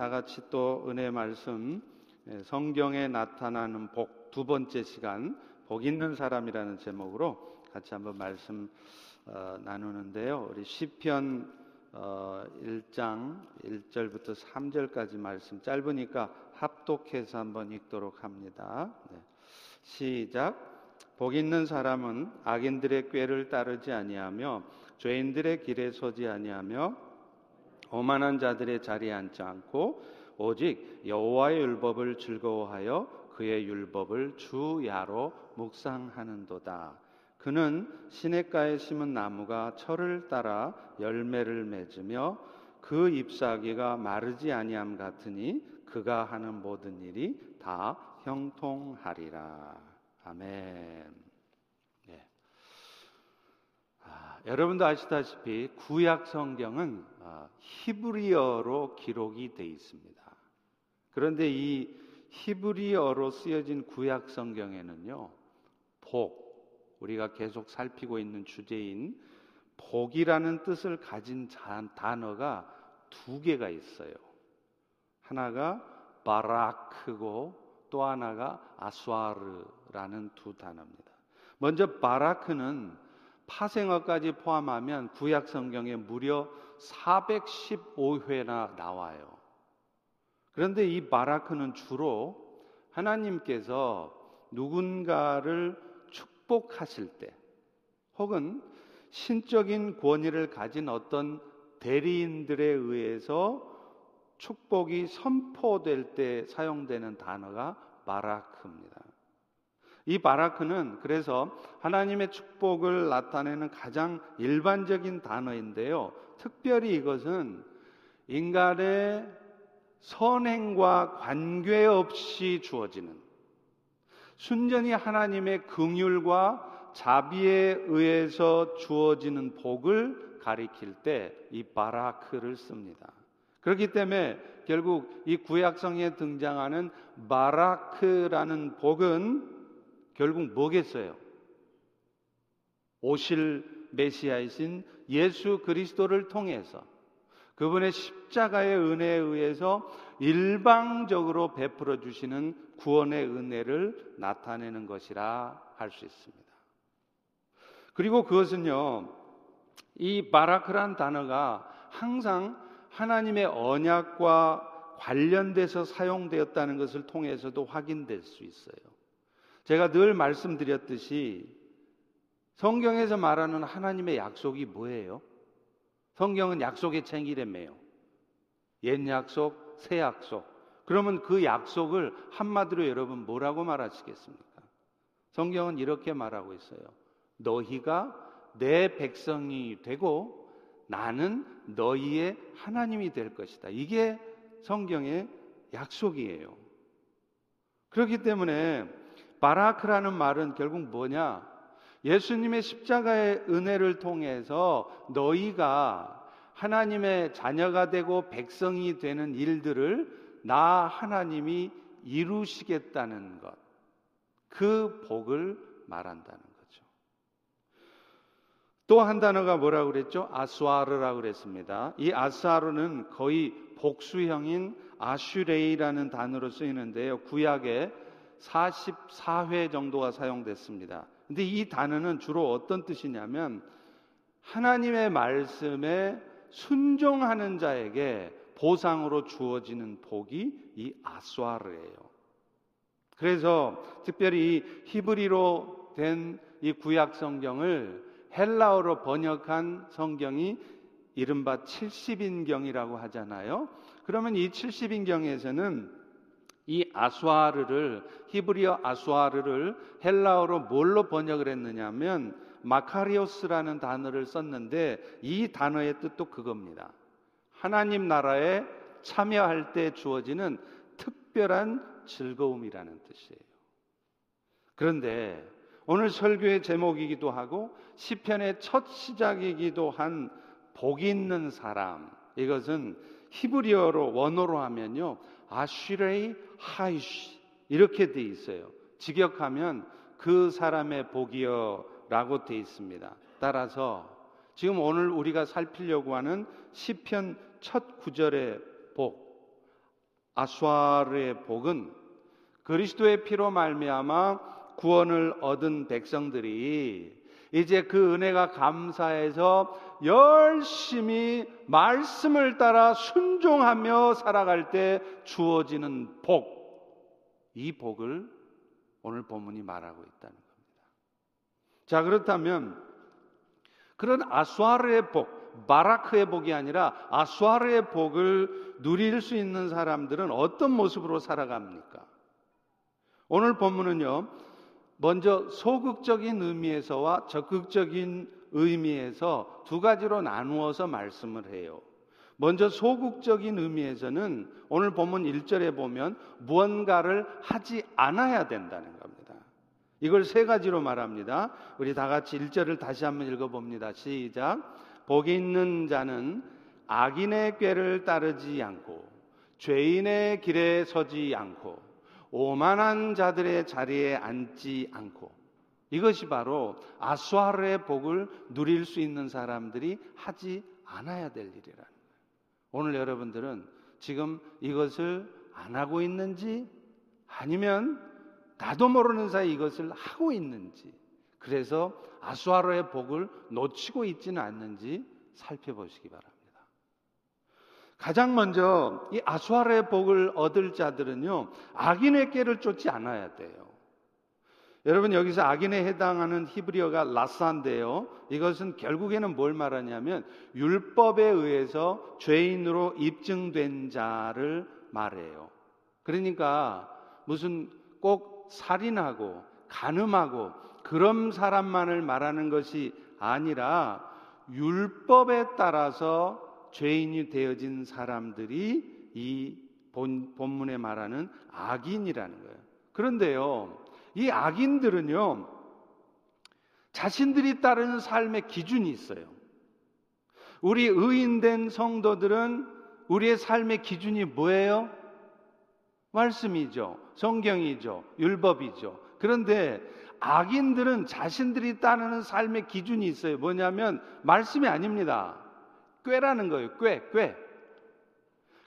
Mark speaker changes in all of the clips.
Speaker 1: 다 같이 또 은혜 말씀 예, 성경에 나타나는 복 두 번째 시간 복 있는 사람이라는 제목으로 같이 한번 말씀 어, 나누는데요. 우리 시편 어, 1장 1절부터 3절까지 말씀 짧으니까 합독해서 한번 읽도록 합니다. 네. 시작. 복 있는 사람은 악인들의 꾀를 따르지 아니하며 죄인들의 길에 서지 아니하며 오만한 자들의 자리에 앉지 않고 오직 여호와의 율법을 즐거워하여 그의 율법을 주야로 묵상하는도다. 그는 시냇가에 심은 나무가 철을 따라 열매를 맺으며 그 잎사귀가 마르지 아니함 같으니 그가 하는 모든 일이 다 형통하리라. 아멘. 여러분도 아시다시피 구약 성경은 아, 히브리어로 기록이 되어 있습니다. 그런데 이 히브리어로 쓰여진 구약 성경에는요, 복, 우리가 계속 살피고 있는 주제인 복이라는 뜻을 가진 단어가 두 개가 있어요. 하나가 바라크고 또 하나가 아스와르라는 두 단어입니다. 먼저 바라크는 파생어까지 포함하면 구약 성경에 무려 415회나 나와요. 그런데 이 바라크는 주로 하나님께서 누군가를 축복하실 때 혹은 신적인 권위를 가진 어떤 대리인들에 의해서 축복이 선포될 때 사용되는 단어가 바라크입니다. 이 바라크는 그래서 하나님의 축복을 나타내는 가장 일반적인 단어인데요. 특별히 이것은 인간의 선행과 관계없이 주어지는 순전히 하나님의 긍휼과 자비에 의해서 주어지는 복을 가리킬 때 이 바라크를 씁니다. 그렇기 때문에 결국 이 구약성에 등장하는 바라크라는 복은 결국 뭐겠어요? 오실 메시아이신 예수 그리스도를 통해서 그분의 십자가의 은혜에 의해서 일방적으로 베풀어 주시는 구원의 은혜를 나타내는 것이라 할 수 있습니다. 그리고 그것은요, 이 바라크란 단어가 항상 하나님의 언약과 관련돼서 사용되었다는 것을 통해서도 확인될 수 있어요. 제가 늘 말씀드렸듯이 성경에서 말하는 하나님의 약속이 뭐예요? 성경은 약속의 챙기래매요. 옛 약속, 새 약속. 그러면 그 약속을 한마디로 여러분 뭐라고 말하시겠습니까? 성경은 이렇게 말하고 있어요. 너희가 내 백성이 되고 나는 너희의 하나님이 될 것이다. 이게 성경의 약속이에요. 그렇기 때문에 바라크라는 말은 결국 뭐냐? 예수님의 십자가의 은혜를 통해서 너희가 하나님의 자녀가 되고 백성이 되는 일들을 나 하나님이 이루시겠다는 것. 그 복을 말한다는 거죠. 또 한 단어가 뭐라고 그랬죠? 아스와르라고 그랬습니다. 이 아스와르는 거의 복수형인 아슈레이라는 단어로 쓰이는데요. 구약에 44회 정도가 사용됐습니다. 근데 이 단어는 주로 어떤 뜻이냐면 하나님의 말씀에 순종하는 자에게 보상으로 주어지는 복이 이 아스와르예요. 그래서 특별히 히브리로 된 이 구약 성경을 헬라어로 번역한 성경이 이른바 70인경이라고 하잖아요. 그러면 이 70인경에서는 이 아수아르를 히브리어 아수아르를 헬라어로 뭘로 번역을 했느냐면 마카리오스라는 단어를 썼는데 이 단어의 뜻도 그겁니다. 하나님 나라에 참여할 때 주어지는 특별한 즐거움이라는 뜻이에요. 그런데 오늘 설교의 제목이기도 하고 시편의 첫 시작이기도 한 복 있는 사람 이것은 히브리어로 원어로 하면요 아쉬레이 하이쉬 이렇게 돼 있어요. 직역하면 그 사람의 복이여라고 돼 있습니다. 따라서 지금 오늘 우리가 살피려고 하는 시편 첫 구절의 복 아수아르의 복은 그리스도의 피로 말미암아 구원을 얻은 백성들이 이제 그 은혜가 감사해서 열심히 말씀을 따라 순종하며 살아갈 때 주어지는 복. 이 복을 오늘 본문이 말하고 있다는 겁니다. 자, 그렇다면 그런 아수아르의 복, 바라크의 복이 아니라 아수아르의 복을 누릴 수 있는 사람들은 어떤 모습으로 살아갑니까? 오늘 본문은요, 먼저 소극적인 의미에서와 적극적인 의미에서 두 가지로 나누어서 말씀을 해요. 먼저 소극적인 의미에서는 오늘 본문 1절에 보면 무언가를 하지 않아야 된다는 겁니다. 이걸 세 가지로 말합니다. 우리 다 같이 1절을 다시 한번 읽어봅니다. 시작. 복이 있는 자는 악인의 꾀를 따르지 않고 죄인의 길에 서지 않고 오만한 자들의 자리에 앉지 않고 이것이 바로 아수아르의 복을 누릴 수 있는 사람들이 하지 않아야 될 일이라는 거예요. 오늘 여러분들은 지금 이것을 안 하고 있는지 아니면 나도 모르는 사이 이것을 하고 있는지 그래서 아수아르의 복을 놓치고 있지는 않는지 살펴보시기 바랍니다. 가장 먼저 이 아수아르의 복을 얻을 자들은요, 악인의 꾀를 쫓지 않아야 돼요. 여러분 여기서 악인에 해당하는 히브리어가 라사인데요. 이것은 결국에는 뭘 말하냐면 율법에 의해서 죄인으로 입증된 자를 말해요. 그러니까 무슨 꼭 살인하고 간음하고 그런 사람만을 말하는 것이 아니라 율법에 따라서 죄인이 되어진 사람들이 이 본, 본문에 말하는 악인이라는 거예요. 그런데요, 이 악인들은요, 자신들이 따르는 삶의 기준이 있어요. 우리 의인된 성도들은 우리의 삶의 기준이 뭐예요? 말씀이죠. 성경이죠. 율법이죠. 그런데 악인들은 자신들이 따르는 삶의 기준이 있어요. 뭐냐면 말씀이 아닙니다. 꾀라는 거예요. 꾀, 꾀.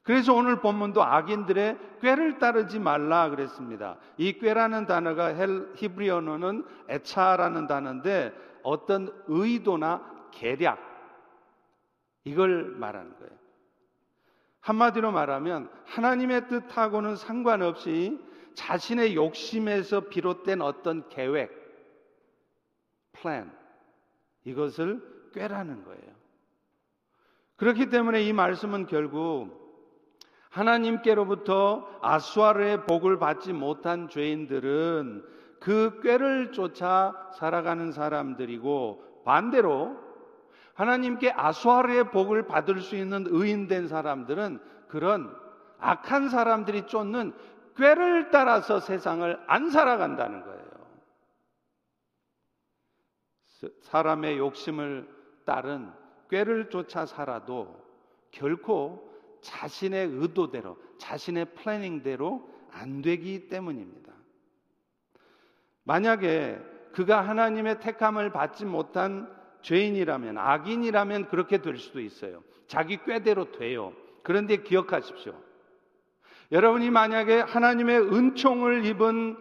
Speaker 1: 그래서 오늘 본문도 악인들의 꾀를 따르지 말라 그랬습니다. 이 꾀라는 단어가 헬, 히브리 어는 에차라는 단어인데 어떤 의도나 계략 이걸 말하는 거예요. 한마디로 말하면 하나님의 뜻하고는 상관없이 자신의 욕심에서 비롯된 어떤 계획, 플랜 이것을 꾀라는 거예요. 그렇기 때문에 이 말씀은 결국 하나님께로부터 아수아르의 복을 받지 못한 죄인들은 그 꾀를 쫓아 살아가는 사람들이고 반대로 하나님께 아수아르의 복을 받을 수 있는 의인된 사람들은 그런 악한 사람들이 쫓는 꾀를 따라서 세상을 안 살아간다는 거예요. 사람의 욕심을 따른 꾀를 쫓아 살아도 결코 자신의 의도대로, 자신의 플래닝대로 안 되기 때문입니다. 만약에 그가 하나님의 택함을 받지 못한 죄인이라면, 악인이라면 그렇게 될 수도 있어요. 자기 꾀대로 돼요. 그런데 기억하십시오. 여러분이 만약에 하나님의 은총을 입은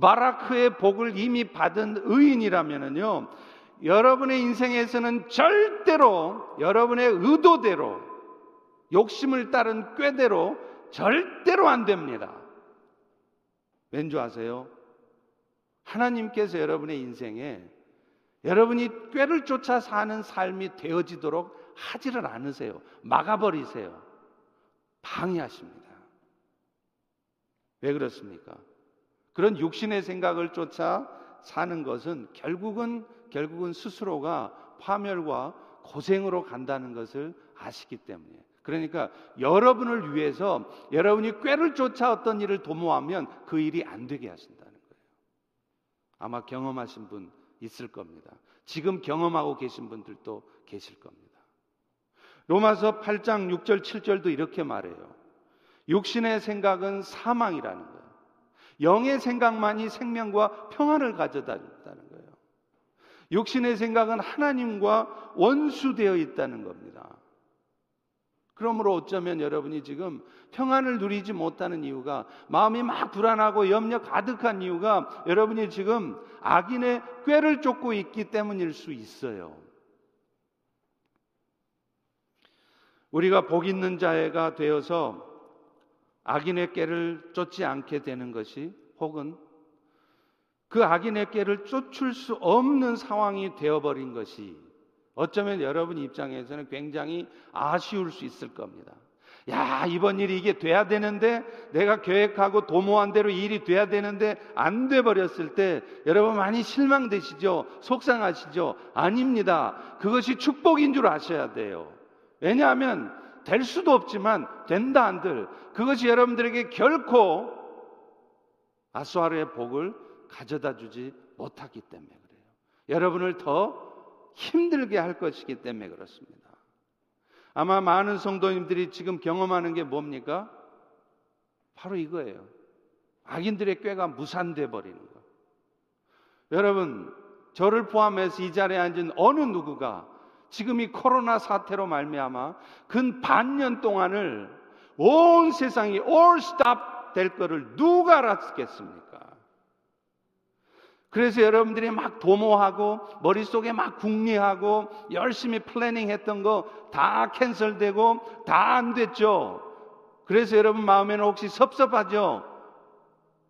Speaker 1: 바라크의 복을 이미 받은 의인이라면요. 여러분의 인생에서는 절대로 여러분의 의도대로 욕심을 따른 꾀대로 절대로 안 됩니다. 왠지 아세요? 하나님께서 여러분의 인생에 여러분이 꾀를 쫓아 사는 삶이 되어지도록 하지를 않으세요. 막아버리세요. 방해하십니다. 왜 그렇습니까? 그런 육신의 생각을 쫓아 사는 것은 결국은 결국은 스스로가 파멸과 고생으로 간다는 것을 아시기 때문에 그러니까 여러분을 위해서 여러분이 꾀를 쫓아 어떤 일을 도모하면 그 일이 안 되게 하신다는 거예요. 아마 경험하신 분 있을 겁니다. 지금 경험하고 계신 분들도 계실 겁니다. 로마서 8장 6절 7절도 이렇게 말해요. 육신의 생각은 사망이라는 거예요. 영의 생각만이 생명과 평안을 가져다 준다는 거예요. 육신의 생각은 하나님과 원수되어 있다는 겁니다. 그러므로 어쩌면 여러분이 지금 평안을 누리지 못하는 이유가 마음이 막 불안하고 염려 가득한 이유가 여러분이 지금 악인의 꾀를 쫓고 있기 때문일 수 있어요. 우리가 복 있는 자가 되어서 악인의 꾀를 쫓지 않게 되는 것이 혹은 그 악인의 꾀를 쫓을 수 없는 상황이 되어버린 것이 어쩌면 여러분 입장에서는 굉장히 아쉬울 수 있을 겁니다. 야, 이번 일이 이게 돼야 되는데 내가 계획하고 도모한 대로 일이 돼야 되는데 안 돼 버렸을 때 여러분 많이 실망되시죠? 속상하시죠? 아닙니다. 그것이 축복인 줄 아셔야 돼요. 왜냐하면 될 수도 없지만 된다 한들 그것이 여러분들에게 결코 아수아르의 복을 가져다 주지 못하기 때문에 그래요. 여러분을 더 힘들게 할 것이기 때문에 그렇습니다. 아마 많은 성도님들이 지금 경험하는 게 뭡니까? 바로 이거예요. 악인들의 꾀가 무산돼 버리는 거. 여러분, 저를 포함해서 이 자리에 앉은 어느 누구가 지금 이 코로나 사태로 말미암아 근 반년 동안을 온 세상이 all stop 될 거를 누가 알았겠습니까? 그래서 여러분들이 막 도모하고 머릿속에 막 궁리하고 열심히 planning 했던 거 다 cancel되고 다 안 됐죠. 그래서 여러분 마음에는 혹시 섭섭하죠?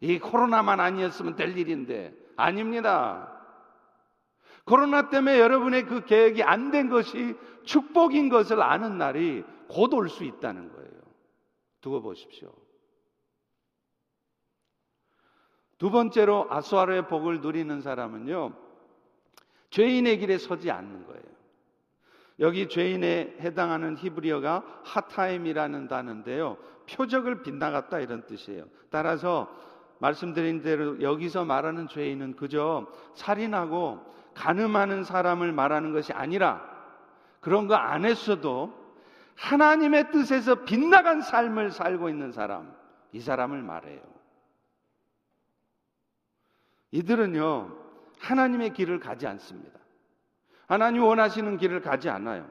Speaker 1: 이 코로나만 아니었으면 될 일인데 아닙니다. 코로나 때문에 여러분의 그 계획이 안 된 것이 축복인 것을 아는 날이 곧 올 수 있다는 거예요. 두고 보십시오. 두 번째로 아수아르의 복을 누리는 사람은요, 죄인의 길에 서지 않는 거예요. 여기 죄인에 해당하는 히브리어가 하타임이라는 단어인데요. 표적을 빗나갔다 이런 뜻이에요. 따라서 말씀드린 대로 여기서 말하는 죄인은 그저 살인하고 가늠하는 사람을 말하는 것이 아니라 그런 거 안 했어도 하나님의 뜻에서 빗나간 삶을 살고 있는 사람, 이 사람을 말해요. 이들은요, 하나님의 길을 가지 않습니다. 하나님 원하시는 길을 가지 않아요.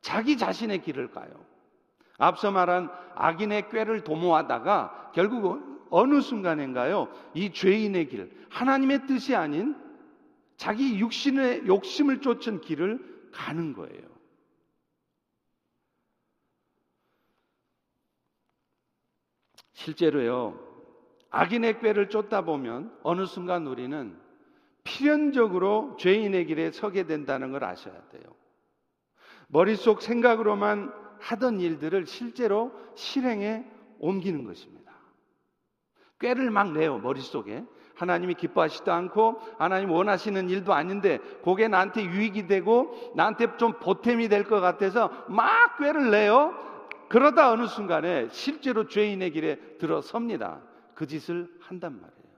Speaker 1: 자기 자신의 길을 가요. 앞서 말한 악인의 꾀를 도모하다가 결국 어느 순간인가요? 이 죄인의 길, 하나님의 뜻이 아닌 자기 육신의 욕심을 쫓은 길을 가는 거예요. 실제로요, 악인의 꾀를 쫓다 보면 어느 순간 우리는 필연적으로 죄인의 길에 서게 된다는 걸 아셔야 돼요. 머릿속 생각으로만 하던 일들을 실제로 실행에 옮기는 것입니다. 꾀를 막 내요, 머릿속에. 하나님이 기뻐하시지도 않고 하나님 원하시는 일도 아닌데 그게 나한테 유익이 되고 나한테 좀 보탬이 될 것 같아서 막 꾀를 내요. 그러다 어느 순간에 실제로 죄인의 길에 들어섭니다. 그 짓을 한단 말이에요.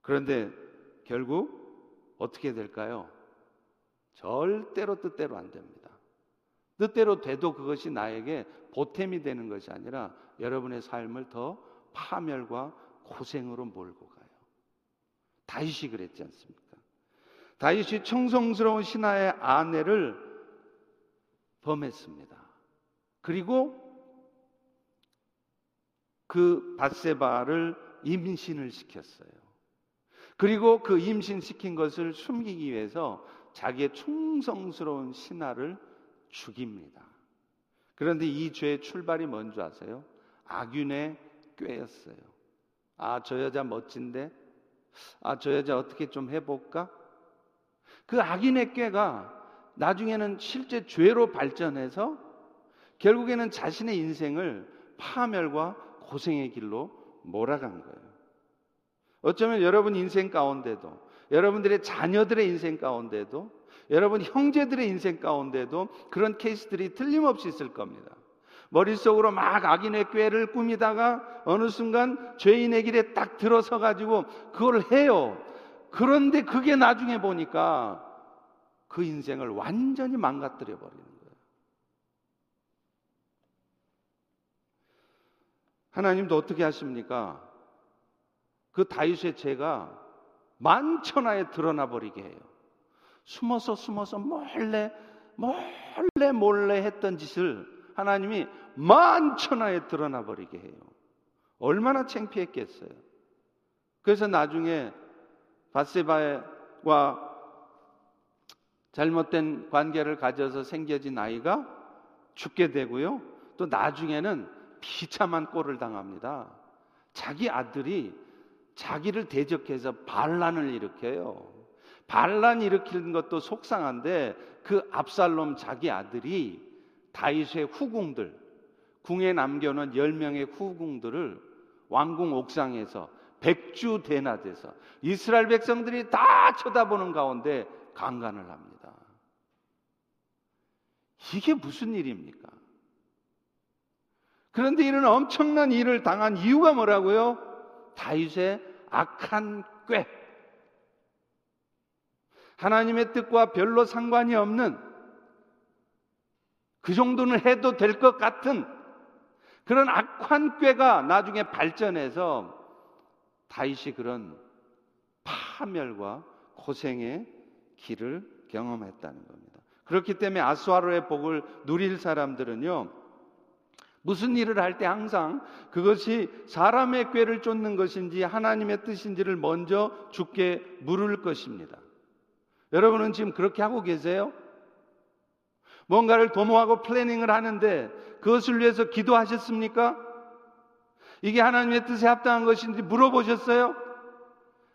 Speaker 1: 그런데 결국 어떻게 될까요? 절대로 뜻대로 안 됩니다. 뜻대로 돼도 그것이 나에게 보탬이 되는 것이 아니라 여러분의 삶을 더 파멸과 고생으로 몰고 가요. 다윗이 그랬지 않습니까? 다윗이 청성스러운 신하의 아내를 범했습니다. 그리고 그 바세바를 임신을 시켰어요. 그리고 그 임신시킨 것을 숨기기 위해서 자기의 충성스러운 신하를 죽입니다. 그런데 이 죄의 출발이 뭔지 아세요? 악윤의 꾀였어요. 아, 저 여자 멋진데? 아, 저 여자 어떻게 좀 해볼까? 그 악인의 꾀가 나중에는 실제 죄로 발전해서 결국에는 자신의 인생을 파멸과 고생의 길로 몰아간 거예요. 어쩌면 여러분 인생 가운데도, 여러분들의 자녀들의 인생 가운데도, 여러분 형제들의 인생 가운데도 그런 케이스들이 틀림없이 있을 겁니다. 머릿속으로 막 악인의 꾀를 꾸미다가 어느 순간 죄인의 길에 딱 들어서 가지고 그걸 해요. 그런데 그게 나중에 보니까 그 인생을 완전히 망가뜨려 버리는 거예요. 하나님도 어떻게 하십니까? 그 다윗의 죄가 만천하에 드러나 버리게 해요. 숨어서 숨어서 몰래 몰래 몰래 했던 짓을 하나님이 만천하에 드러나 버리게 해요. 얼마나 창피했겠어요. 그래서 나중에 바세바와 잘못된 관계를 가져서 생겨진 아이가 죽게 되고요. 또 나중에는 비참한 꼴을 당합니다. 자기 아들이 자기를 대적해서 반란을 일으켜요. 반란 일으키는 것도 속상한데 그 압살롬 자기 아들이 다윗의 후궁들 궁에 남겨놓은 10명의 후궁들을 왕궁 옥상에서 백주 대낮에서 이스라엘 백성들이 다 쳐다보는 가운데 강간을 합니다. 이게 무슨 일입니까? 그런데 이런 엄청난 일을 당한 이유가 뭐라고요? 다윗의 악한 꾀. 하나님의 뜻과 별로 상관이 없는 그 정도는 해도 될 것 같은 그런 악한 꾀가 나중에 발전해서 다윗이 그런 파멸과 고생의 길을 경험했다는 겁니다. 그렇기 때문에 아수아로의 복을 누릴 사람들은요, 무슨 일을 할 때 항상 그것이 사람의 꾀를 쫓는 것인지 하나님의 뜻인지를 먼저 죽게 물을 것입니다. 여러분은 지금 그렇게 하고 계세요? 뭔가를 도모하고 플래닝을 하는데 그것을 위해서 기도하셨습니까? 이게 하나님의 뜻에 합당한 것인지 물어보셨어요?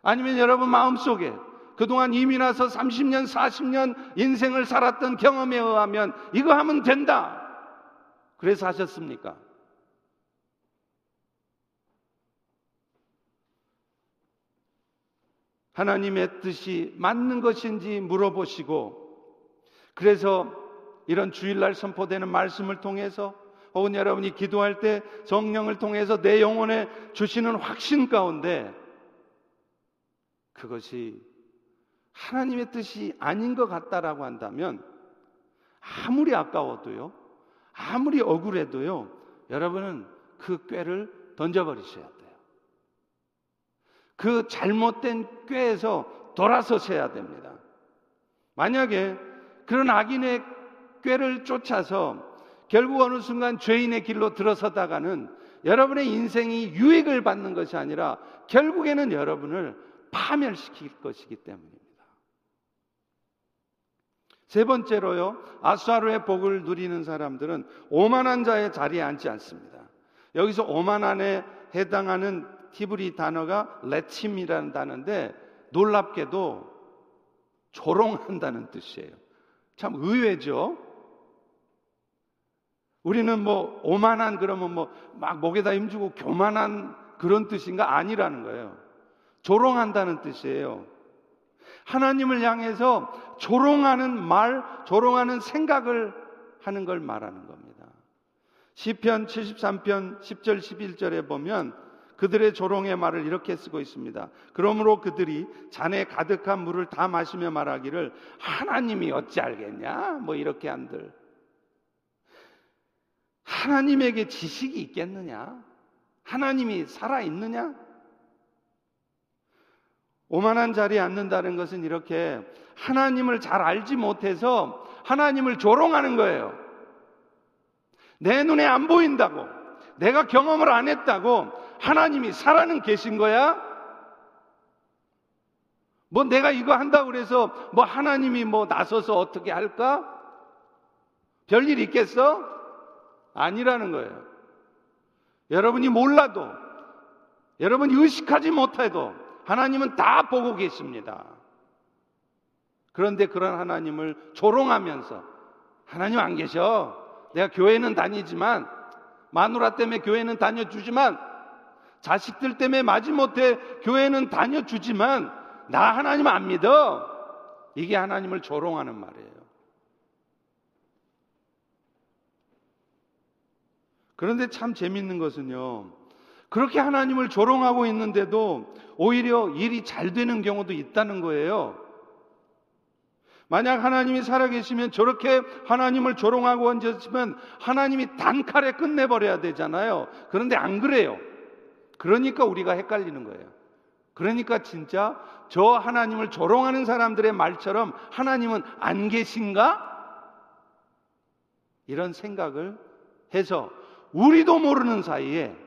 Speaker 1: 아니면 여러분 마음속에 그동안 이미 나서 30년, 40년 인생을 살았던 경험에 의하면 이거 하면 된다. 그래서 하셨습니까? 하나님의 뜻이 맞는 것인지 물어보시고 그래서 이런 주일날 선포되는 말씀을 통해서 혹은 여러분이 기도할 때 성령을 통해서 내 영혼에 주시는 확신 가운데 그것이 하나님의 뜻이 아닌 것 같다라고 한다면 아무리 아까워도요, 아무리 억울해도요, 여러분은 그 꾀를 던져버리셔야 돼요. 그 잘못된 꾀에서 돌아서셔야 됩니다. 만약에 그런 악인의 꾀를 쫓아서 결국 어느 순간 죄인의 길로 들어서다가는 여러분의 인생이 유익을 받는 것이 아니라 결국에는 여러분을 파멸시킬 것이기 때문입니다. 세 번째로요, 아수아루의 복을 누리는 사람들은 오만한 자의 자리에 앉지 않습니다. 여기서 오만한에 해당하는 티브리 단어가 레침이라는 단어인데 놀랍게도 조롱한다는 뜻이에요. 참 의외죠? 우리는 뭐 오만한 그러면 뭐 막 목에다 힘주고 교만한 그런 뜻인가 아니라는 거예요. 조롱한다는 뜻이에요. 하나님을 향해서 조롱하는 말, 조롱하는 생각을 하는 걸 말하는 겁니다. 시편 73편 10절 11절에 보면 그들의 조롱의 말을 이렇게 쓰고 있습니다. 그러므로 그들이 잔에 가득한 물을 다 마시며 말하기를 하나님이 어찌 알겠냐? 뭐 이렇게 한들. 하나님에게 지식이 있겠느냐? 하나님이 살아 있느냐? 오만한 자리에 앉는다는 것은 이렇게 하나님을 잘 알지 못해서 하나님을 조롱하는 거예요. 내 눈에 안 보인다고, 내가 경험을 안 했다고 하나님이 살아는 계신 거야? 뭐 내가 이거 한다고 그래서 뭐 하나님이 뭐 나서서 어떻게 할까? 별일 있겠어? 아니라는 거예요. 여러분이 몰라도, 여러분이 의식하지 못해도 하나님은 다 보고 계십니다. 그런데 그런 하나님을 조롱하면서 하나님 안 계셔. 내가 교회는 다니지만 마누라 때문에 교회는 다녀주지만 자식들 때문에 마지못해 교회는 다녀주지만 나 하나님 안 믿어. 이게 하나님을 조롱하는 말이에요. 그런데 참 재밌는 것은요. 그렇게 하나님을 조롱하고 있는데도 오히려 일이 잘 되는 경우도 있다는 거예요. 만약 하나님이 살아계시면 저렇게 하나님을 조롱하고 얹었으면 하나님이 단칼에 끝내버려야 되잖아요. 그런데 안 그래요. 그러니까 우리가 헷갈리는 거예요. 그러니까 진짜 저 하나님을 조롱하는 사람들의 말처럼 하나님은 안 계신가? 이런 생각을 해서 우리도 모르는 사이에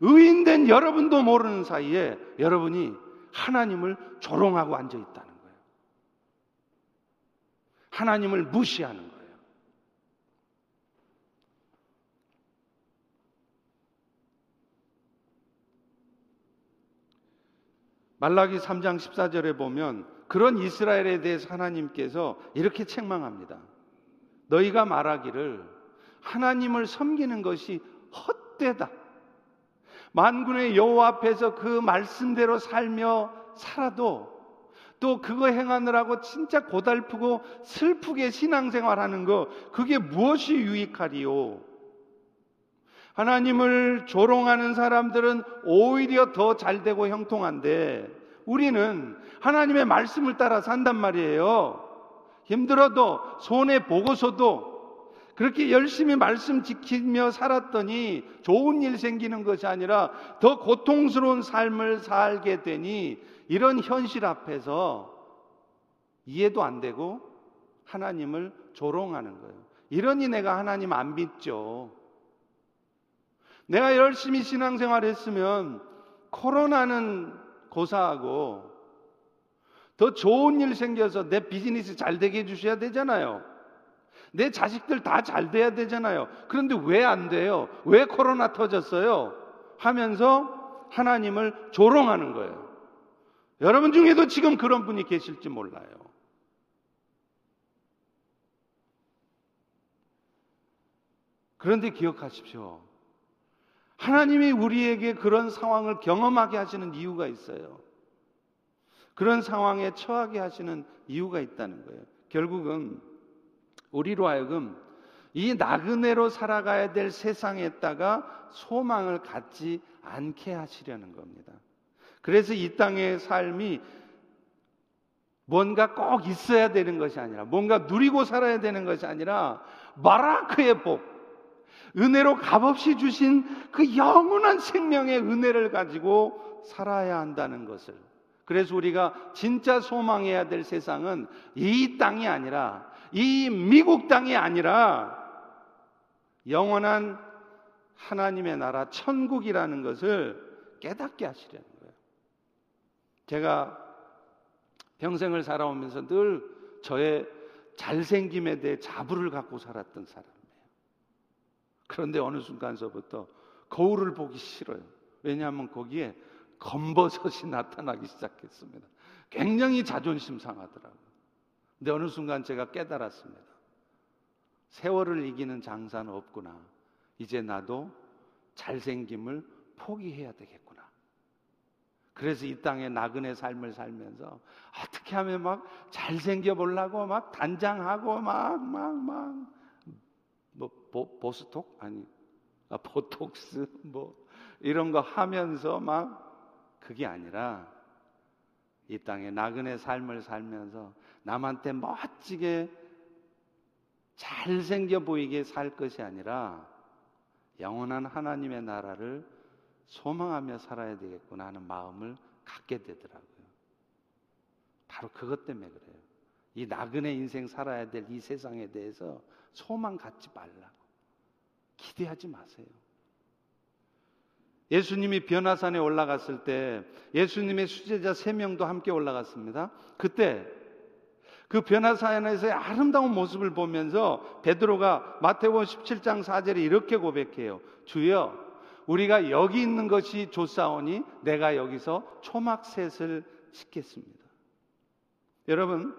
Speaker 1: 의인된 여러분도 모르는 사이에 여러분이 하나님을 조롱하고 앉아 있다는 거예요. 하나님을 무시하는 거예요. 말라기 3장 14절에 보면 그런 이스라엘에 대해서 하나님께서 이렇게 책망합니다. 너희가 말하기를 하나님을 섬기는 것이 헛되다. 만군의 여호와 앞에서 그 말씀대로 살며 살아도 또 그거 행하느라고 진짜 고달프고 슬프게 신앙생활하는 거 그게 무엇이 유익하리요? 하나님을 조롱하는 사람들은 오히려 더 잘되고 형통한데 우리는 하나님의 말씀을 따라 산단 말이에요. 힘들어도 손해 보고서도 그렇게 열심히 말씀 지키며 살았더니 좋은 일 생기는 것이 아니라 더 고통스러운 삶을 살게 되니 이런 현실 앞에서 이해도 안 되고 하나님을 조롱하는 거예요. 이러니 내가 하나님 안 믿죠. 내가 열심히 신앙생활 했으면 코로나는 고사하고 더 좋은 일 생겨서 내 비즈니스 잘 되게 해주셔야 되잖아요. 내 자식들 다 잘 돼야 되잖아요. 그런데 왜 안 돼요? 왜 코로나 터졌어요? 하면서 하나님을 조롱하는 거예요. 여러분 중에도 지금 그런 분이 계실지 몰라요. 그런데 기억하십시오. 하나님이 우리에게 그런 상황을 경험하게 하시는 이유가 있어요. 그런 상황에 처하게 하시는 이유가 있다는 거예요. 결국은 우리로 하여금 이 나그네로 살아가야 될 세상에다가 소망을 갖지 않게 하시려는 겁니다. 그래서 이 땅의 삶이 뭔가 꼭 있어야 되는 것이 아니라 뭔가 누리고 살아야 되는 것이 아니라 마라크의 복 은혜로 값없이 주신 그 영원한 생명의 은혜를 가지고 살아야 한다는 것을 그래서 우리가 진짜 소망해야 될 세상은 이 땅이 아니라 이 미국 땅이 아니라 영원한 하나님의 나라 천국이라는 것을 깨닫게 하시려는 거예요. 제가 평생을 살아오면서 늘 저의 잘생김에 대해 자부를 갖고 살았던 사람이에요. 그런데 어느 순간서부터 거울을 보기 싫어요. 왜냐하면 거기에 검버섯이 나타나기 시작했습니다. 굉장히 자존심 상하더라고요. 근데 어느 순간 제가 깨달았습니다. 세월을 이기는 장사는 없구나. 이제 나도 잘생김을 포기해야 되겠구나. 그래서 이 땅에 나그네 삶을 살면서 어떻게 하면 막 잘생겨 보려고 막 단장하고 막, 막, 막, 뭐, 보, 보스톡? 아니, 아, 보톡스? 뭐, 이런 거 하면서 막 그게 아니라 이 땅에 나그네 삶을 살면서 남한테 멋지게 잘생겨 보이게 살 것이 아니라 영원한 하나님의 나라를 소망하며 살아야 되겠구나 하는 마음을 갖게 되더라고요. 바로 그것 때문에 그래요. 이 나그네 인생 살아야 될 이 세상에 대해서 소망 갖지 말라고. 기대하지 마세요. 예수님이 변화산에 올라갔을 때 예수님의 수제자 세 명도 함께 올라갔습니다. 그때 그 변화산에서의 아름다운 모습을 보면서 베드로가 마태복음 17장 4절에 이렇게 고백해요. 주여 우리가 여기 있는 것이 좋사오니 내가 여기서 초막셋을 씻겠습니다. 여러분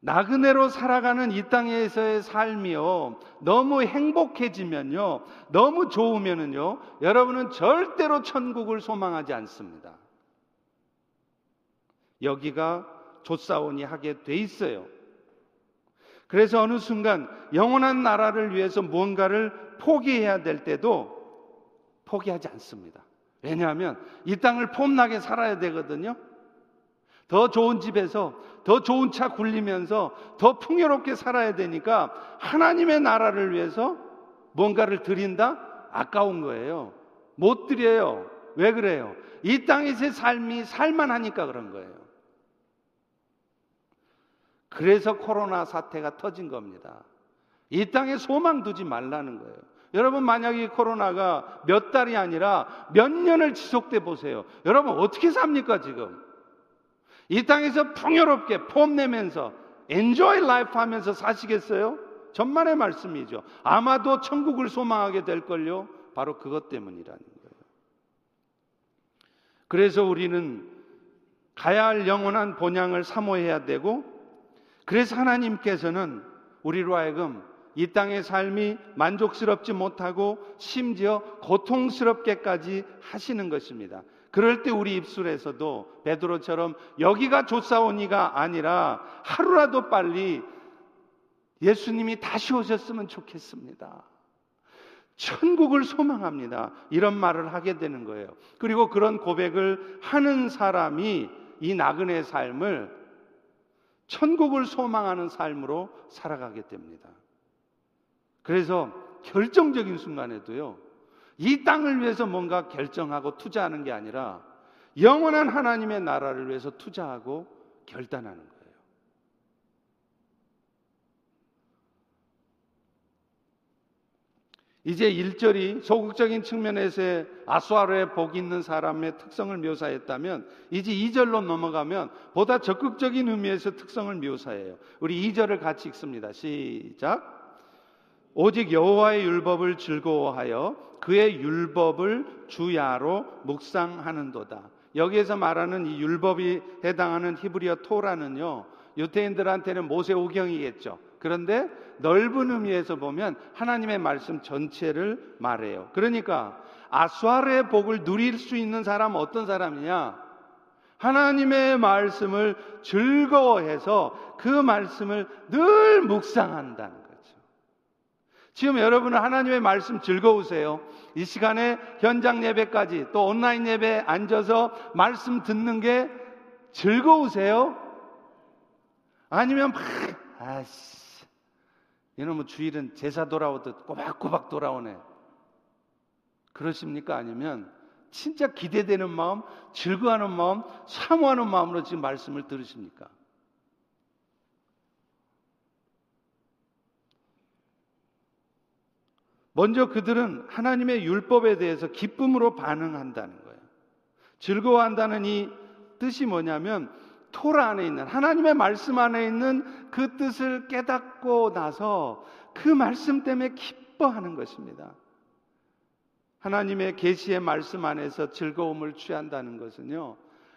Speaker 1: 나그네로 살아가는 이 땅에서의 삶이요. 너무 행복해지면요. 너무 좋으면은요. 여러분은 절대로 천국을 소망하지 않습니다. 여기가 조사원이 하게 돼 있어요. 그래서 어느 순간 영원한 나라를 위해서 무언가를 포기해야 될 때도 포기하지 않습니다. 왜냐하면 이 땅을 폼나게 살아야 되거든요. 더 좋은 집에서 더 좋은 차 굴리면서 더 풍요롭게 살아야 되니까 하나님의 나라를 위해서 뭔가를 드린다? 아까운 거예요. 못 드려요. 왜 그래요? 이 땅에서의 삶이 살만하니까 그런 거예요. 그래서 코로나 사태가 터진 겁니다. 이 땅에 소망 두지 말라는 거예요. 여러분 만약에 코로나가 몇 달이 아니라 몇 년을 지속돼 보세요. 여러분 어떻게 삽니까 지금? 이 땅에서 풍요롭게 폼 내면서 enjoy life 하면서 사시겠어요? 전만의 말씀이죠. 아마도 천국을 소망하게 될 걸요. 바로 그것 때문이라는 거예요. 그래서 우리는 가야 할 영원한 본향을 사모해야 되고 그래서 하나님께서는 우리로 하여금 이 땅의 삶이 만족스럽지 못하고 심지어 고통스럽게까지 하시는 것입니다. 그럴 때 우리 입술에서도 베드로처럼 여기가 좋사오니가 아니라 하루라도 빨리 예수님이 다시 오셨으면 좋겠습니다. 천국을 소망합니다. 이런 말을 하게 되는 거예요. 그리고 그런 고백을 하는 사람이 이 나그네 삶을 천국을 소망하는 삶으로 살아가게 됩니다. 그래서 결정적인 순간에도요, 이 땅을 위해서 뭔가 결정하고 투자하는 게 아니라 영원한 하나님의 나라를 위해서 투자하고 결단하는 거예요. 이제 1절이 소극적인 측면에서의 아수아르의 복이 있는 사람의 특성을 묘사했다면 이제 2절로 넘어가면 보다 적극적인 의미에서 특성을 묘사해요. 우리 2절을 같이 읽습니다. 시작. 오직 여호와의 율법을 즐거워하여 그의 율법을 주야로 묵상하는도다. 여기에서 말하는 이 율법이 해당하는 히브리어 토라는요. 유태인들한테는 모세오경이겠죠. 그런데 넓은 의미에서 보면 하나님의 말씀 전체를 말해요. 그러니까 아수아르의 복을 누릴 수 있는 사람은 어떤 사람이냐? 하나님의 말씀을 즐거워해서 그 말씀을 늘 묵상한다는 지금 여러분은 하나님의 말씀 즐거우세요? 이 시간에 현장 예배까지 또 온라인 예배 앉아서 말씀 듣는 게 즐거우세요? 아니면 막, 아씨, 이놈의 주일은 제사 돌아오듯 꼬박꼬박 돌아오네. 그러십니까? 아니면 진짜 기대되는 마음, 즐거워하는 마음, 사모하는 마음으로 지금 말씀을 들으십니까? 먼저 그들은 하나님의 율법에 대해서 기쁨으로 반응한다는 거예요. 즐거워한다는 이 뜻이 뭐냐면 토라 안에 있는 하나님의 말씀 안에 있는 그 뜻을 깨닫고 나서 그 말씀 때문에 기뻐하는 것입니다. 하나님의 계시의 말씀 안에서 즐거움을 취한다는 것은요.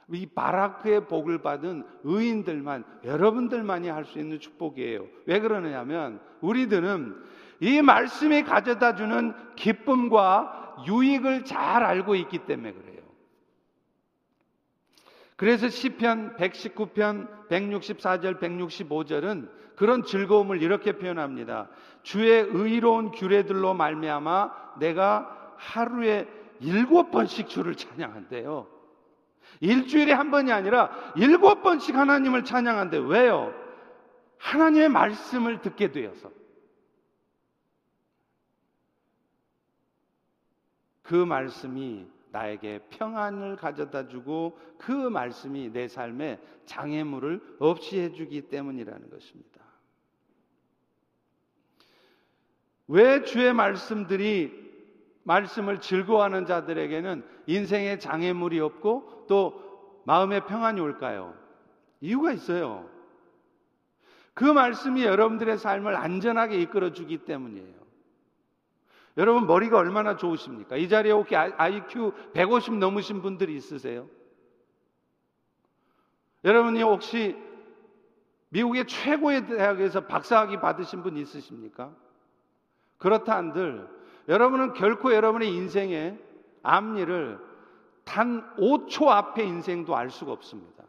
Speaker 1: 이 바라크의 복을 받은 의인들만 여러분들만이 할 수 있는 축복이에요. 왜 그러느냐면 우리들은 이 말씀이 가져다 주는 기쁨과 유익을 잘 알고 있기 때문에 그래요. 그래서 시편 119편 164절 165절은 그런 즐거움을 이렇게 표현합니다. 주의 의로운 규례들로 말미암아 내가 하루에 일곱 번씩 주를 찬양한대요. 일주일에 한 번이 아니라 일곱 번씩 하나님을 찬양한대. 왜요? 하나님의 말씀을 듣게 되어서. 그 말씀이 나에게 평안을 가져다 주고 그 말씀이 내 삶에 장애물을 없이 해주기 때문이라는 것입니다. 왜 주의 말씀들이 말씀을 즐거워하는 자들에게는 인생에 장애물이 없고 또 마음의 평안이 올까요? 이유가 있어요. 그 말씀이 여러분들의 삶을 안전하게 이끌어 주기 때문이에요. 여러분 머리가 얼마나 좋으십니까? 이 자리에 혹시 IQ 150 넘으신 분들이 있으세요? 여러분이 혹시 미국의 최고의 대학에서 박사학위 받으신 분 있으십니까? 그렇다 한들 여러분은 결코 여러분의 인생의 앞일을 단 5초 앞의 인생도 알 수가 없습니다.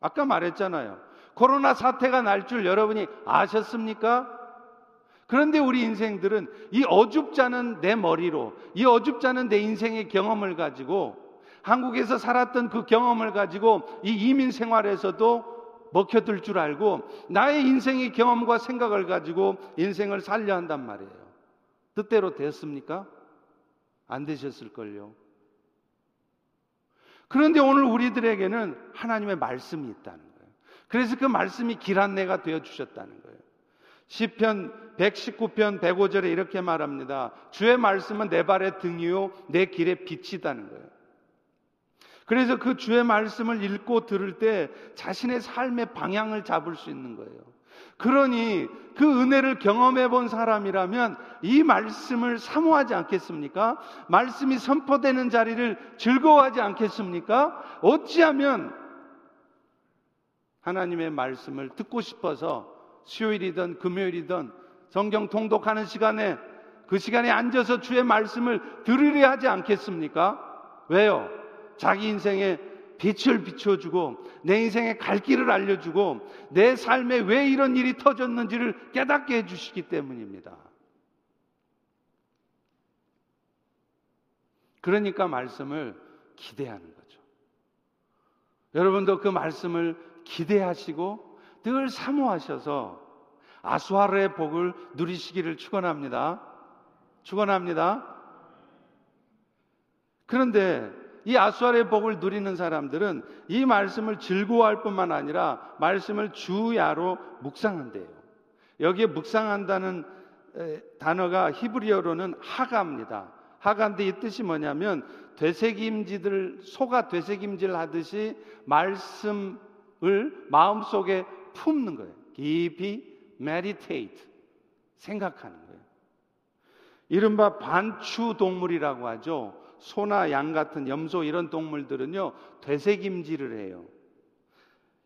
Speaker 1: 아까 말했잖아요. 코로나 사태가 날 줄 여러분이 아셨습니까? 그런데 우리 인생들은 이 어줍잖은 내 머리로, 이 어줍잖은 내 인생의 경험을 가지고 한국에서 살았던 그 경험을 가지고 이 이민 생활에서도 먹혀들 줄 알고 나의 인생의 경험과 생각을 가지고 인생을 살려 한단 말이에요. 뜻대로 됐습니까? 안 되셨을걸요. 그런데 오늘 우리들에게는 하나님의 말씀이 있다는 거예요. 그래서 그 말씀이 길 안내가 되어 주셨다는 거예요. 시편 119편 105절에 이렇게 말합니다. 주의 말씀은 내 발의 등이요 내 길의 빛이다는 거예요. 그래서 그 주의 말씀을 읽고 들을 때 자신의 삶의 방향을 잡을 수 있는 거예요. 그러니 그 은혜를 경험해 본 사람이라면 이 말씀을 사모하지 않겠습니까? 말씀이 선포되는 자리를 즐거워하지 않겠습니까? 어찌하면 하나님의 말씀을 듣고 싶어서 수요일이든 금요일이든 성경 통독하는 시간에 그 시간에 앉아서 주의 말씀을 들으려 하지 않겠습니까? 왜요? 자기 인생에 빛을 비춰주고 내 인생의 갈 길을 알려주고 내 삶에 왜 이런 일이 터졌는지를 깨닫게 해주시기 때문입니다. 그러니까 말씀을 기대하는 거죠. 여러분도 그 말씀을 기대하시고 늘 사모하셔서 아수하르의 복을 누리시기를 축원합니다. 축원합니다. 그런데 이 아수아의 복을 누리는 사람들은 이 말씀을 즐거워할 뿐만 아니라 말씀을 주야로 묵상한대요. 여기에 묵상한다는 단어가 히브리어로는 하가입니다. 하가인데 이 뜻이 뭐냐면 되새김질을 소가 되새김질 하듯이 말씀을 마음속에 품는 거예요. 깊이 meditate 생각하는 거예요. 이른바 반추 동물이라고 하죠. 소나 양 같은 염소 이런 동물들은요, 되새김질을 해요.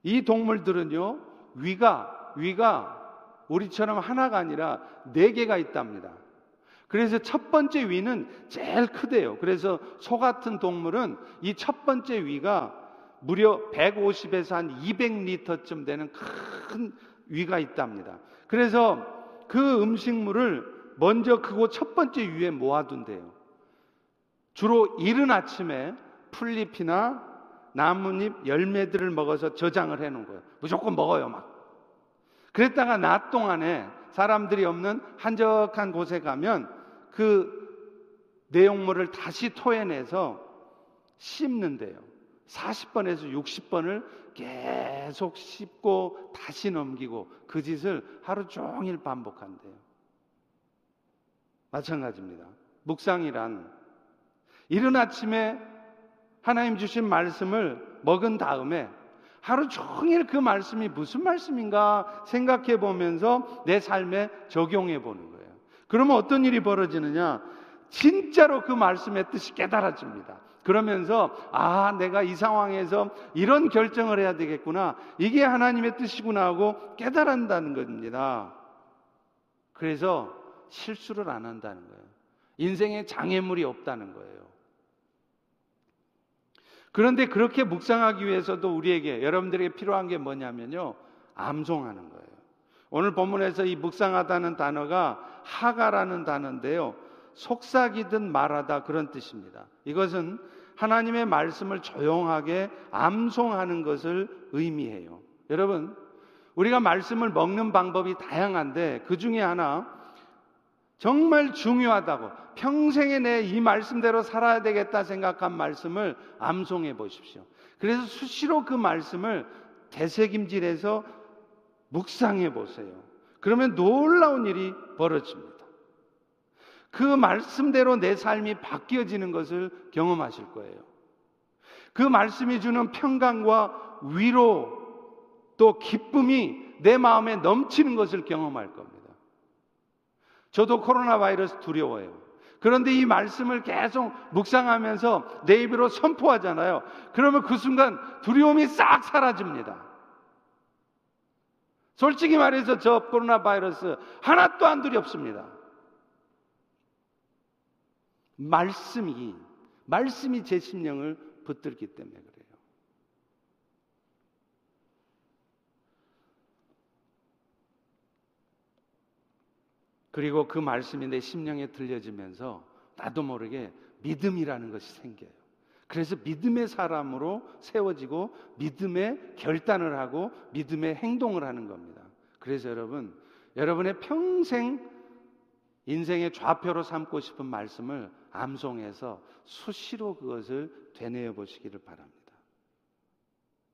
Speaker 1: 이 동물들은요, 위가, 위가 우리처럼 하나가 아니라 네 개가 있답니다. 그래서 첫 번째 위는 제일 크대요. 그래서 소 같은 동물은 이 첫 번째 위가 무려 150에서 한 200리터쯤 되는 큰 위가 있답니다. 그래서 그 음식물을 먼저 그곳 첫 번째 위에 모아둔대요. 주로 이른 아침에 풀잎이나 나뭇잎 열매들을 먹어서 저장을 해 놓은 거예요. 무조건 먹어요, 막. 그랬다가 낮 동안에 사람들이 없는 한적한 곳에 가면 그 내용물을 다시 토해내서 씹는데요. 40번에서 60번을 계속 씹고 다시 넘기고 그 짓을 하루 종일 반복한대요. 마찬가지입니다. 묵상이란 이른 아침에 하나님 주신 말씀을 먹은 다음에 하루 종일 그 말씀이 무슨 말씀인가 생각해 보면서 내 삶에 적용해 보는 거예요. 그러면 어떤 일이 벌어지느냐? 진짜로 그 말씀의 뜻이 깨달아집니다. 그러면서 아, 내가 이 상황에서 이런 결정을 해야 되겠구나. 이게 하나님의 뜻이구나 하고 깨달은다는 겁니다. 그래서 실수를 안 한다는 거예요. 인생에 장애물이 없다는 거예요. 그런데 그렇게 묵상하기 위해서도 우리에게 여러분들에게 필요한 게 뭐냐면요. 암송하는 거예요. 오늘 본문에서 이 묵상하다는 단어가 하가라는 단어인데요. 속삭이듯 말하다 그런 뜻입니다. 이것은 하나님의 말씀을 조용하게 암송하는 것을 의미해요. 여러분, 우리가 말씀을 먹는 방법이 다양한데 그 중에 하나 정말 중요하다고 평생에 내 이 말씀대로 살아야 되겠다 생각한 말씀을 암송해 보십시오. 그래서 수시로 그 말씀을 대새김질해서 묵상해 보세요. 그러면 놀라운 일이 벌어집니다. 그 말씀대로 내 삶이 바뀌어지는 것을 경험하실 거예요. 그 말씀이 주는 평강과 위로 또 기쁨이 내 마음에 넘치는 것을 경험할 겁니다. 저도 코로나 바이러스 두려워요. 그런데 이 말씀을 계속 묵상하면서 내 입으로 선포하잖아요. 그러면 그 순간 두려움이 싹 사라집니다. 솔직히 말해서 저 코로나 바이러스 하나도 안 두렵습니다. 말씀이, 말씀이 제 심령을 붙들기 때문에 그래요. 그리고 그 말씀이 내 심령에 들려지면서 나도 모르게 믿음이라는 것이 생겨요. 그래서 믿음의 사람으로 세워지고 믿음의 결단을 하고 믿음의 행동을 하는 겁니다. 그래서 여러분, 여러분의 평생 인생의 좌표로 삼고 싶은 말씀을 암송해서 수시로 그것을 되뇌어 보시기를 바랍니다.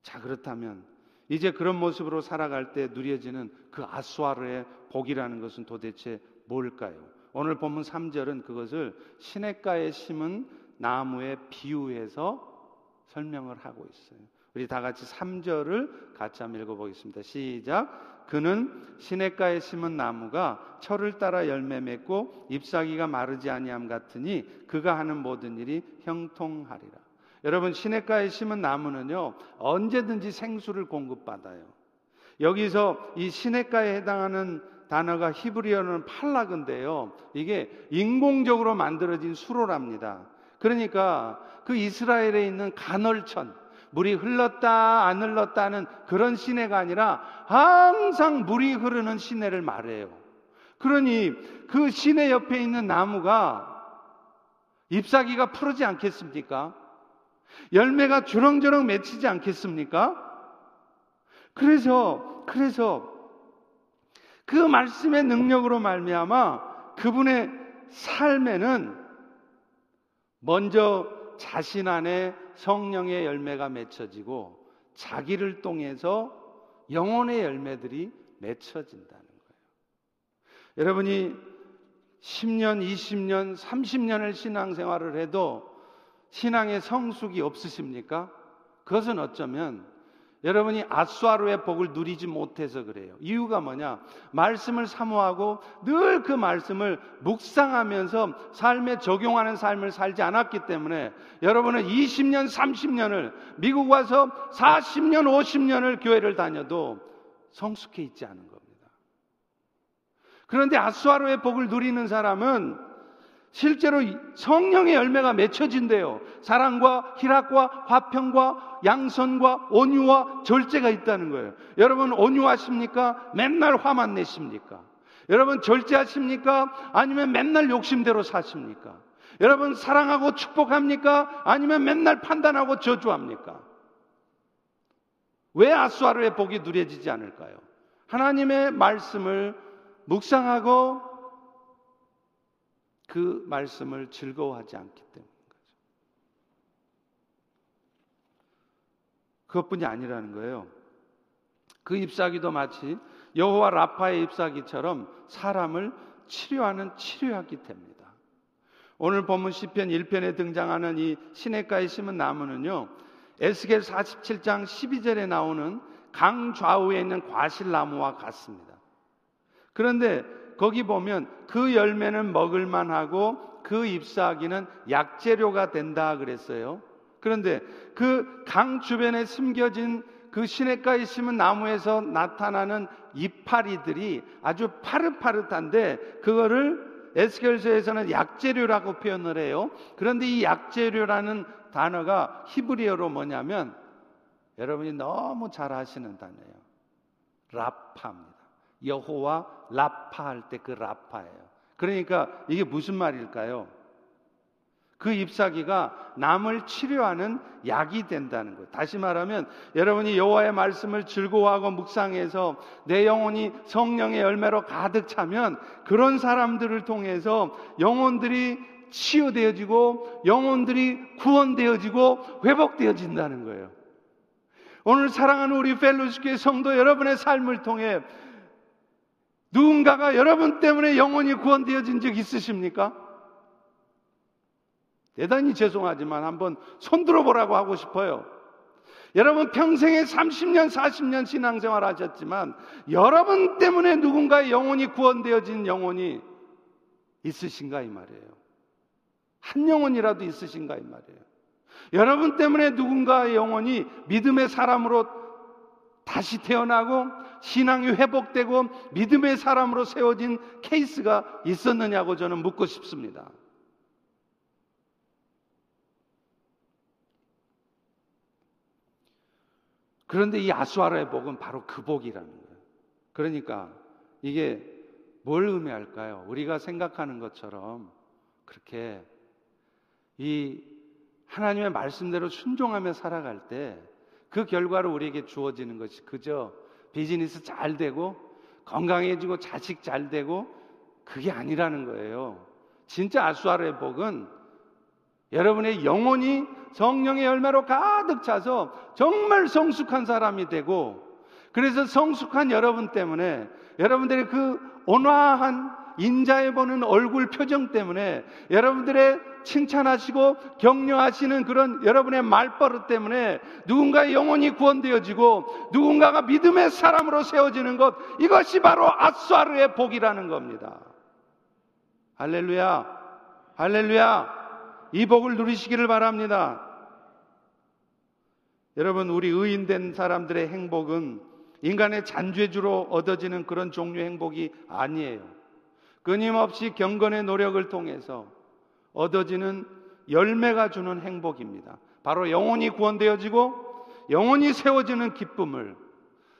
Speaker 1: 자, 그렇다면 이제 그런 모습으로 살아갈 때 누려지는 그 아수아르의 복이라는 것은 도대체 뭘까요? 오늘 본문 3절은 그것을 시냇가에 심은 나무에 비유해서 설명을 하고 있어요. 우리 다 같이 3절을 같이 한번 읽어보겠습니다. 시작. 그는 시냇가에 심은 나무가 철을 따라 열매 맺고 잎사귀가 마르지 아니함 같으니 그가 하는 모든 일이 형통하리라. 여러분 시냇가에 심은 나무는요 언제든지 생수를 공급받아요. 여기서 이 시냇가에 해당하는 단어가 히브리어는 팔락인데요. 이게 인공적으로 만들어진 수로랍니다. 그러니까 그 이스라엘에 있는 간헐천 물이 흘렀다 안 흘렀다는 그런 시내가 아니라 항상 물이 흐르는 시내를 말해요. 그러니 그 시내 옆에 있는 나무가 잎사귀가 푸르지 않겠습니까? 열매가 주렁주렁 맺히지 않겠습니까? 그래서 그래서 그 말씀의 능력으로 말미암아 그분의 삶에는 먼저 자신 안에 성령의 열매가 맺혀지고 자기를 통해서 영혼의 열매들이 맺혀진다는 거예요. 여러분이 10년, 20년, 30년을 신앙생활을 해도 신앙의 성숙이 없으십니까? 그것은 어쩌면 여러분이 아수아루의 복을 누리지 못해서 그래요. 이유가 뭐냐? 말씀을 사모하고 늘 그 말씀을 묵상하면서 삶에 적용하는 삶을 살지 않았기 때문에 여러분은 20년, 30년을 미국 와서 40년, 50년을 교회를 다녀도 성숙해 있지 않은 겁니다. 그런데 아수아루의 복을 누리는 사람은 실제로 성령의 열매가 맺혀진대요. 사랑과 희락과 화평과 양선과 온유와 절제가 있다는 거예요. 여러분 온유하십니까? 맨날 화만 내십니까? 여러분 절제하십니까? 아니면 맨날 욕심대로 사십니까? 여러분 사랑하고 축복합니까? 아니면 맨날 판단하고 저주합니까? 왜 아수아르의 복이 누려지지 않을까요? 하나님의 말씀을 묵상하고 그 말씀을 즐거워하지 않기 때문인 거죠. 그것뿐이 아니라는 거예요. 그 잎사귀도 마치 여호와 라파의 잎사귀처럼 사람을 치료하는 치료약이 됩니다. 오늘 본문 시편 1편에 등장하는 이 시냇가에 심은 나무는요. 에스겔 47장 12절에 나오는 강 좌우에 있는 과실나무와 같습니다. 그런데 거기 보면 그 열매는 먹을만 하고 그 잎사귀는 약재료가 된다 그랬어요. 그런데 그 강 주변에 숨겨진 그 시냇가에 심은 나무에서 나타나는 이파리들이 아주 파릇파릇한데 그거를 에스겔서에서는 약재료라고 표현을 해요. 그런데 이 약재료라는 단어가 히브리어로 뭐냐면 여러분이 너무 잘 아시는 단어예요. 라파입니다. 여호와 라파 할 때 그 라파예요. 그러니까 이게 무슨 말일까요? 그 잎사귀가 남을 치료하는 약이 된다는 거예요. 다시 말하면 여러분이 여호와의 말씀을 즐거워하고 묵상해서 내 영혼이 성령의 열매로 가득 차면 그런 사람들을 통해서 영혼들이 치유되어지고 영혼들이 구원되어지고 회복되어진다는 거예요. 오늘 사랑하는 우리 펠로시교의 성도 여러분의 삶을 통해 누군가가 여러분 때문에 영혼이 구원되어진 적 있으십니까? 대단히 죄송하지만 한번 손들어 보라고 하고 싶어요. 여러분 평생에 30년, 40년 신앙생활 하셨지만 여러분 때문에 누군가의 영혼이 구원되어진 영혼이 있으신가 이 말이에요. 한 영혼이라도 있으신가 이 말이에요. 여러분 때문에 누군가의 영혼이 믿음의 사람으로 다시 태어나고 신앙이 회복되고 믿음의 사람으로 세워진 케이스가 있었느냐고 저는 묻고 싶습니다. 그런데 이 아수아라의 복은 바로 그 복이라는 거예요. 그러니까 이게 뭘 의미할까요? 우리가 생각하는 것처럼 그렇게 이 하나님의 말씀대로 순종하며 살아갈 때 그 결과로 우리에게 주어지는 것이 그저 비즈니스 잘 되고 건강해지고 자식 잘 되고 그게 아니라는 거예요. 진짜 아수아르의 복은 여러분의 영혼이 성령의 열매로 가득 차서 정말 성숙한 사람이 되고 그래서 성숙한 여러분 때문에 여러분들의 그 온화한 인자해 보는 얼굴 표정 때문에 여러분들의 칭찬하시고 격려하시는 그런 여러분의 말버릇 때문에 누군가의 영혼이 구원되어지고 누군가가 믿음의 사람으로 세워지는 것 이것이 바로 아수아르의 복이라는 겁니다. 할렐루야. 할렐루야. 이 복을 누리시기를 바랍니다. 여러분, 우리 의인된 사람들의 행복은 인간의 잔죄주로 얻어지는 그런 종류의 행복이 아니에요. 끊임없이 경건의 노력을 통해서 얻어지는 열매가 주는 행복입니다. 바로 영혼이 구원되어지고 영혼이 세워지는 기쁨을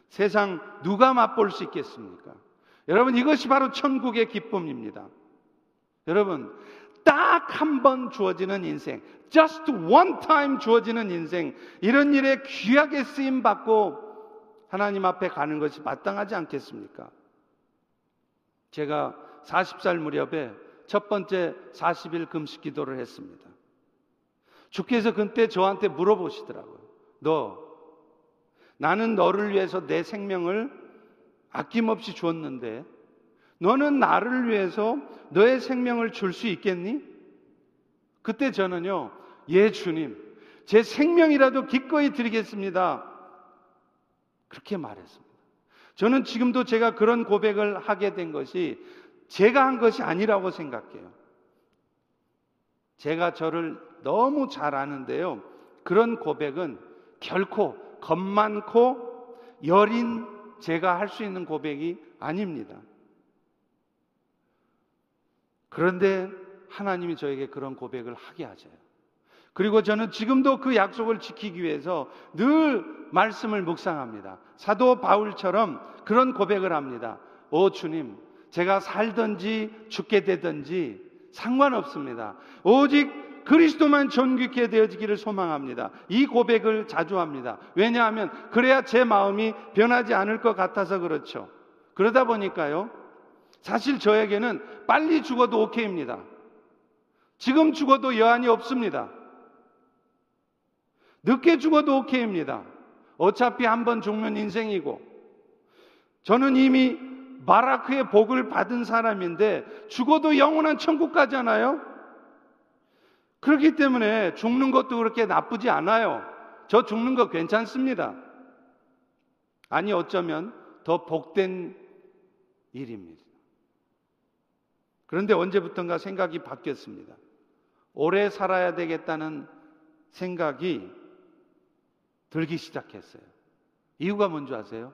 Speaker 1: 세상 누가 맛볼 수 있겠습니까? 여러분, 이것이 바로 천국의 기쁨입니다. 여러분, 딱 한 번 주어지는 인생, just one time 주어지는 인생, 이런 일에 귀하게 쓰임 받고 하나님 앞에 가는 것이 마땅하지 않겠습니까? 제가 40살 무렵에 첫 번째 40일 금식 기도를 했습니다. 주께서 그때 저한테 물어보시더라고요. 너, 나는 너를 위해서 내 생명을 아낌없이 주었는데, 너는 나를 위해서 너의 생명을 줄 수 있겠니? 그때 저는요, 예, 주님, 제 생명이라도 기꺼이 드리겠습니다. 그렇게 말했습니다. 저는 지금도 제가 그런 고백을 하게 된 것이 제가 한 것이 아니라고 생각해요. 제가 저를 너무 잘 아는데요. 그런 고백은 결코 겁 많고 여린 제가 할 수 있는 고백이 아닙니다. 그런데 하나님이 저에게 그런 고백을 하게 하셔요. 그리고 저는 지금도 그 약속을 지키기 위해서 늘 말씀을 묵상합니다. 사도 바울처럼 그런 고백을 합니다. 오 주님, 제가 살든지 죽게 되든지 상관없습니다. 오직 그리스도만 존귀케 되어지기를 소망합니다. 이 고백을 자주 합니다. 왜냐하면 그래야 제 마음이 변하지 않을 것 같아서 그렇죠. 그러다 보니까요. 사실 저에게는 빨리 죽어도 오케이입니다. 지금 죽어도 여한이 없습니다. 늦게 죽어도 오케이입니다. 어차피 한 번 죽는 인생이고, 저는 이미 마라크의 복을 받은 사람인데, 죽어도 영원한 천국 가잖아요? 그렇기 때문에 죽는 것도 그렇게 나쁘지 않아요. 저 죽는 거 괜찮습니다. 아니, 어쩌면 더 복된 일입니다. 그런데 언제부턴가 생각이 바뀌었습니다. 오래 살아야 되겠다는 생각이 들기 시작했어요. 이유가 뭔지 아세요?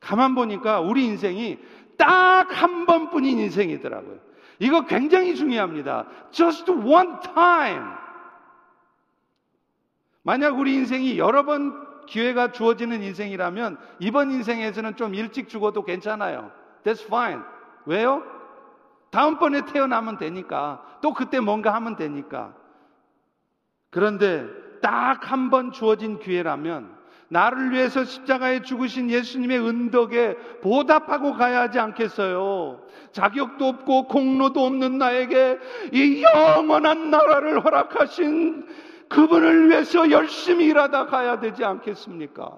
Speaker 1: 가만 보니까 우리 인생이 딱 한 번뿐인 인생이더라고요. 이거 굉장히 중요합니다. Just one time. 만약 우리 인생이 여러 번 기회가 주어지는 인생이라면 이번 인생에서는 좀 일찍 죽어도 괜찮아요. That's fine. 왜요? 다음번에 태어나면 되니까. 또 그때 뭔가 하면 되니까. 그런데 딱 한 번 주어진 기회라면 나를 위해서 십자가에 죽으신 예수님의 은덕에 보답하고 가야 하지 않겠어요? 자격도 없고 공로도 없는 나에게 이 영원한 나라를 허락하신 그분을 위해서 열심히 일하다 가야 되지 않겠습니까?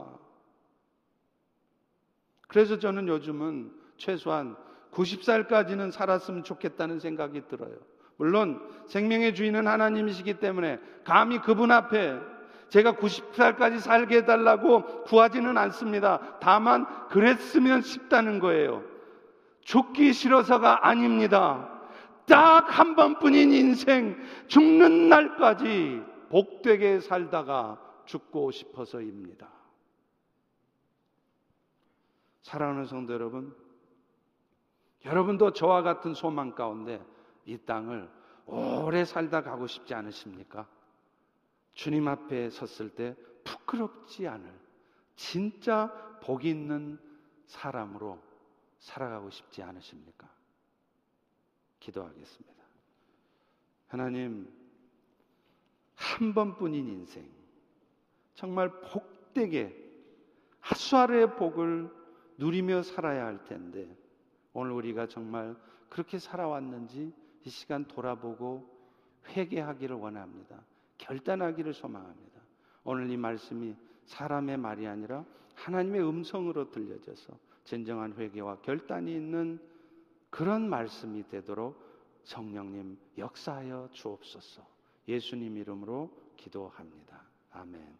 Speaker 1: 그래서 저는 요즘은 최소한 90살까지는 살았으면 좋겠다는 생각이 들어요. 물론 생명의 주인은 하나님이시기 때문에 감히 그분 앞에 제가 90살까지 살게 해달라고 구하지는 않습니다. 다만 그랬으면 싶다는 거예요. 죽기 싫어서가 아닙니다. 딱 한 번뿐인 인생, 죽는 날까지 복되게 살다가 죽고 싶어서입니다. 사랑하는 성도 여러분, 여러분도 저와 같은 소망 가운데 이 땅을 오래 살다 가고 싶지 않으십니까? 주님 앞에 섰을 때 부끄럽지 않을 진짜 복 있는 사람으로 살아가고 싶지 않으십니까? 기도하겠습니다. 하나님, 한 번뿐인 인생, 정말 복되게 하수아의 복을 누리며 살아야 할 텐데, 오늘 우리가 정말 그렇게 살아왔는지 이 시간 돌아보고 회개하기를 원합니다. 결단하기를 소망합니다. 오늘 이 말씀이 사람의 말이 아니라 하나님의 음성으로 들려져서 진정한 회개와 결단이 있는 그런 말씀이 되도록 성령님 역사하여 주옵소서. 예수님 이름으로 기도합니다. 아멘.